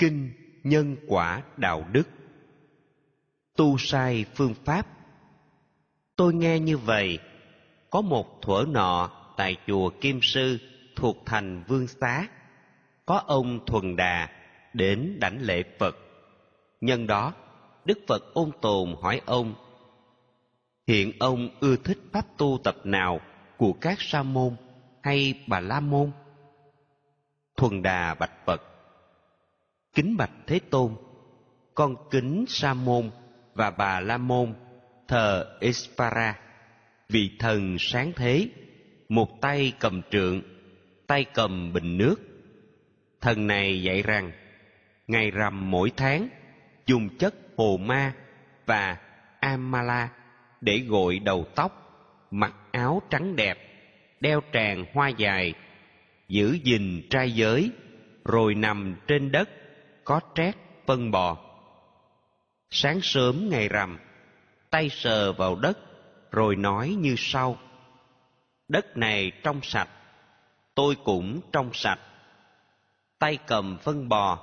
kinh nhân quả đạo đức. Tu sai phương pháp. Tôi nghe như vậy, có một thuở nọ tại chùa kim sư thuộc thành vương xá, có ông thuần đà đến đảnh lễ phật. Nhân đó, đức phật ôn tồn hỏi ông, hiện ông ưa thích pháp tu tập nào của các sa môn hay bà la môn? Thuần đà bạch phật kính bạch thế tôn. Con kính sa môn và bà la môn thờ Ispara, vị thần sáng thế, một tay cầm trượng, tay cầm bình nước. Thần này dạy rằng, ngày rằm mỗi tháng dùng chất hồ ma và amala để gội đầu tóc, mặc áo trắng đẹp, đeo tràng hoa dài, giữ gìn trai giới, rồi nằm trên đất có trét phân bò. Sáng sớm ngày rằm, tay sờ vào đất rồi nói như sau. Đất này trong sạch tôi cũng trong sạch. Tay cầm phân bò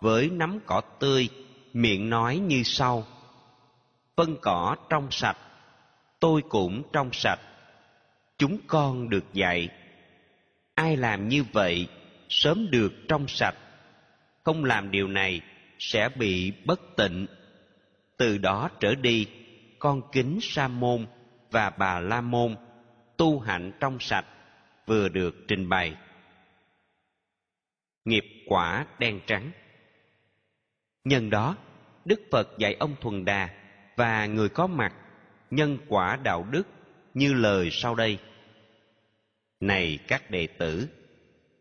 với nắm cỏ tươi miệng nói như sau. Phân cỏ trong sạch tôi cũng trong sạch. Chúng con được dạy ai làm như vậy sớm được trong sạch không làm điều này sẽ bị bất tịnh. Từ đó trở đi, con kính sa môn và bà la môn tu hạnh trong sạch vừa được trình bày. Nghiệp quả đen trắng. Nhân đó, đức phật dạy ông thuần đà và người có mặt nhân quả đạo đức như lời sau đây. Này các đệ tử,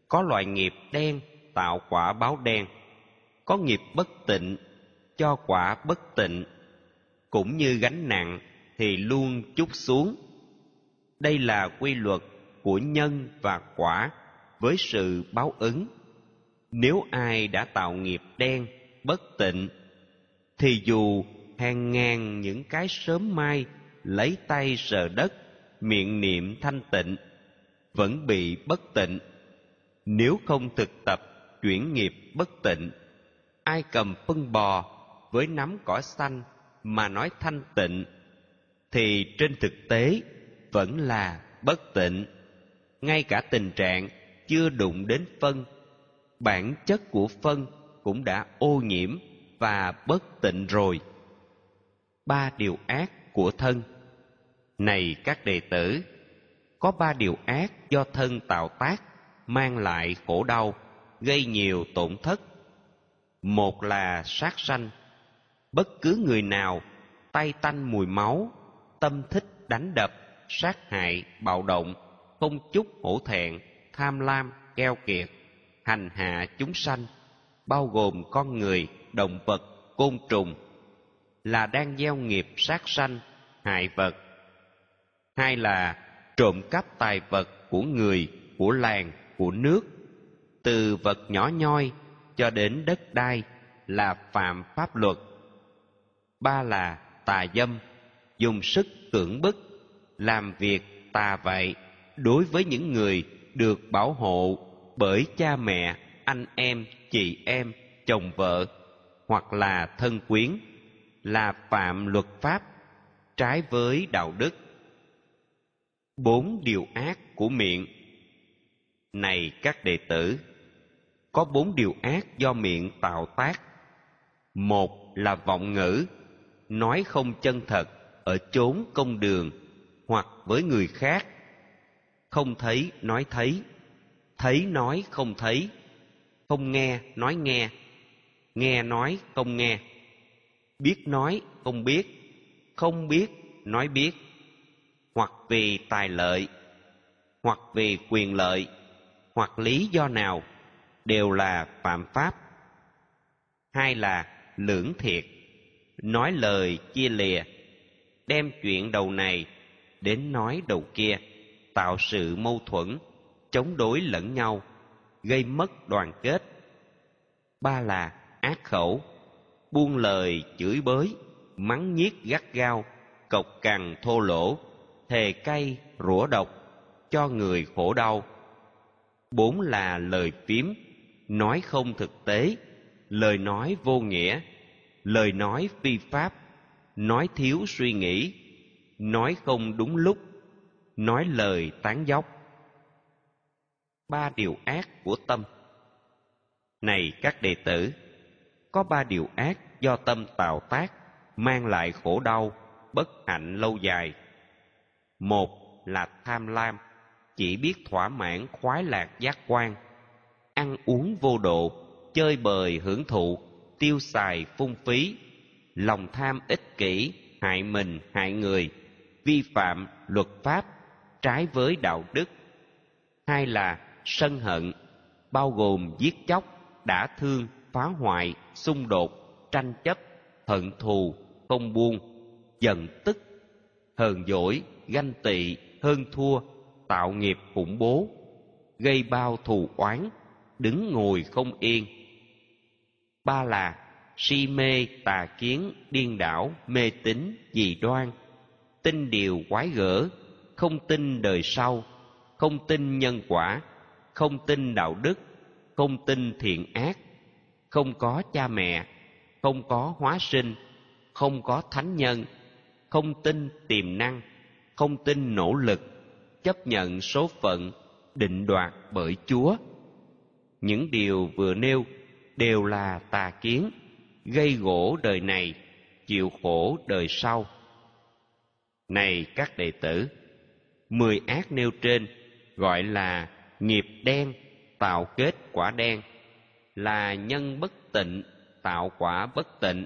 có loại nghiệp đen tạo quả báo đen, có nghiệp bất tịnh, cho quả bất tịnh, cũng như gánh nặng thì luôn chút xuống. Đây là quy luật của nhân và quả với sự báo ứng. Nếu ai đã tạo nghiệp đen, bất tịnh, thì dù hàng ngàn những cái sớm mai lấy tay sờ đất, miệng niệm thanh tịnh, vẫn bị bất tịnh. Nếu không thực tập chuyển nghiệp bất tịnh. Ai cầm phân bò với nắm cỏ xanh mà nói thanh tịnh, thì trên thực tế vẫn là bất tịnh. Ngay cả tình trạng chưa đụng đến phân, bản chất của phân cũng đã ô nhiễm và bất tịnh rồi. Ba điều ác của thân. Này các đệ tử, có ba điều ác do thân tạo tác, mang lại khổ đau gây nhiều tổn thất. Một là sát sanh. Bất cứ người nào tay tanh mùi máu, tâm thích đánh đập, sát hại, bạo động, không chút hổ thẹn, tham lam, keo kiệt, hành hạ chúng sanh, bao gồm con người, động vật, côn trùng, là đang gieo nghiệp sát sanh, hại vật. Hai là trộm cắp tài vật của người, của làng, của nước từ vật nhỏ nhoi cho đến đất đai là phạm pháp luật. Ba là tà dâm, dùng sức cưỡng bức, làm việc tà vậy đối với những người được bảo hộ bởi cha mẹ, anh em, chị em, chồng vợ hoặc là thân quyến là phạm luật pháp trái với đạo đức. Bốn điều ác của miệng. Này các đệ tử có bốn điều ác do miệng tạo tác. Một là vọng ngữ, nói không chân thật ở chốn công đường hoặc với người khác. Không thấy, nói thấy thấy nói không thấy, không nghe, nói nghe nghe nói không nghe. Biết nói, không biết không biết, nói biết, hoặc vì tài lợi, hoặc vì quyền lợi, hoặc lý do nào đều là phạm pháp. Hai là lưỡng thiệt, nói lời chia lìa, đem chuyện đầu này đến nói đầu kia, tạo sự mâu thuẫn, chống đối lẫn nhau, gây mất đoàn kết. Ba là ác khẩu, buông lời chửi bới, mắng nhiếc gắt gao, cộc cằn thô lỗ, thề cay, rủa độc, cho người khổ đau. Bốn là lời phím nói không thực tế, lời nói vô nghĩa, lời nói phi pháp, nói thiếu suy nghĩ, nói không đúng lúc, nói lời tán dóc. Ba điều ác của tâm. Này các đệ tử, có ba điều ác do tâm tạo tác, mang lại khổ đau, bất hạnh lâu dài. Một là tham lam, chỉ biết thỏa mãn khoái lạc giác quan ăn uống vô độ, chơi bời hưởng thụ, tiêu xài phung phí, lòng tham ích kỷ, hại mình, hại người, vi phạm luật pháp, trái với đạo đức. Hai là sân hận, bao gồm giết chóc đả thương, phá hoại, xung đột, tranh chấp, hận thù, không buông, giận tức, hờn dỗi, ganh tị, hơn thua, tạo nghiệp khủng bố, gây bao thù oán đứng ngồi không yên. Ba là si mê tà kiến điên đảo, mê tín, dị đoan, tin điều quái gở, không tin đời sau, không tin nhân quả, không tin đạo đức, không tin thiện ác, không có cha mẹ, không có hóa sinh, không có thánh nhân, không tin tiềm năng, không tin nỗ lực, chấp nhận số phận, định đoạt bởi chúa những điều vừa nêu đều là tà kiến, gây gỗ đời này, chịu khổ đời sau. Này các đệ tử, mười ác nêu trên gọi là nghiệp đen tạo kết quả đen, là nhân bất tịnh tạo quả bất tịnh.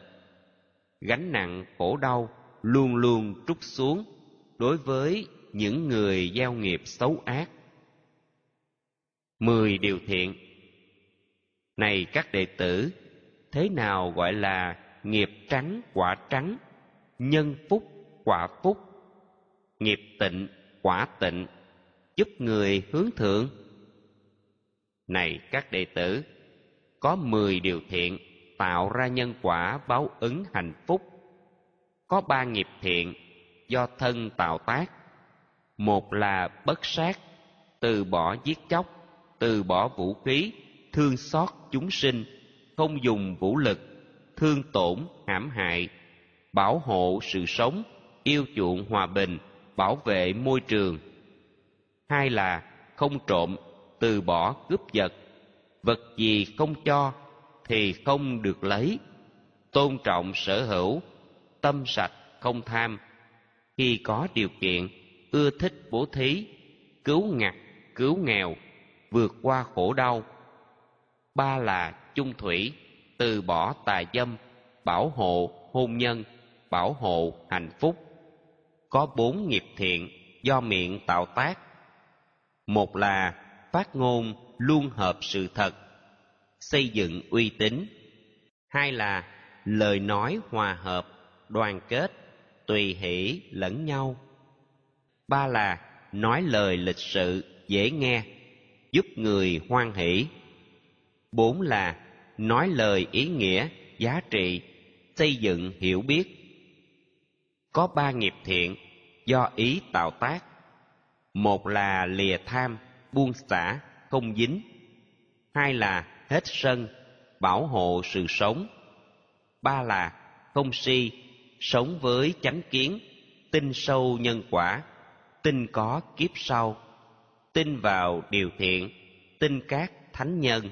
Gánh nặng khổ đau luôn luôn trút xuống đối với những người gieo nghiệp xấu ác. Mười điều thiện này các đệ tử, thế nào gọi là nghiệp trắng quả trắng, nhân phúc quả phúc, nghiệp tịnh quả tịnh, giúp người hướng thượng? Này các đệ tử, có mười điều thiện tạo ra nhân quả báo ứng hạnh phúc. Có ba nghiệp thiện do thân tạo tác. Một là bất sát, từ bỏ giết chóc, từ bỏ vũ khí thương xót chúng sinh, không dùng vũ lực, thương tổn, hãm hại, bảo hộ sự sống, yêu chuộng hòa bình, bảo vệ môi trường. Hai là không trộm, từ bỏ cướp giật vật gì không cho, thì không được lấy. Tôn trọng sở hữu, tâm sạch không tham. Khi có điều kiện, ưa thích bố thí, cứu ngặt, cứu nghèo, vượt qua khổ đau ba là chung thủy, từ bỏ tà dâm, bảo hộ hôn nhân, bảo hộ hạnh phúc. Có bốn nghiệp thiện do miệng tạo tác. Một là phát ngôn luôn hợp sự thật, xây dựng uy tín. Hai là lời nói hòa hợp, đoàn kết, tùy hỷ lẫn nhau. Ba là nói lời lịch sự, dễ nghe, giúp người hoan hỷ bốn là nói lời ý nghĩa, giá trị, xây dựng hiểu biết. Có ba nghiệp thiện do ý tạo tác. Một là lìa tham, buông xả, không dính. Hai là hết sân, bảo hộ sự sống. Ba là không si, sống với chánh kiến, tin sâu nhân quả, tin có kiếp sau. Tin vào điều thiện, tin các thánh nhân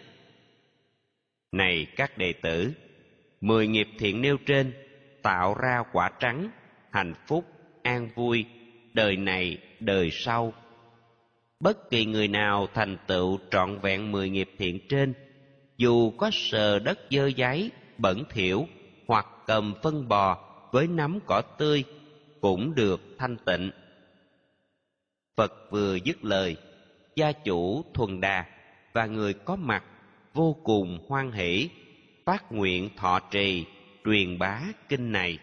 này các đệ tử, mười nghiệp thiện nêu trên tạo ra quả trắng, hạnh phúc, an vui, đời này, đời sau. Bất kỳ người nào thành tựu trọn vẹn mười nghiệp thiện trên, dù có sờ đất dơ giấy, bẩn thỉu hoặc cầm phân bò với nắm cỏ tươi, cũng được thanh tịnh. Phật vừa dứt lời, gia chủ thuần đà và người có mặt vô cùng hoan hỷ. Phát nguyện thọ trì truyền bá kinh này.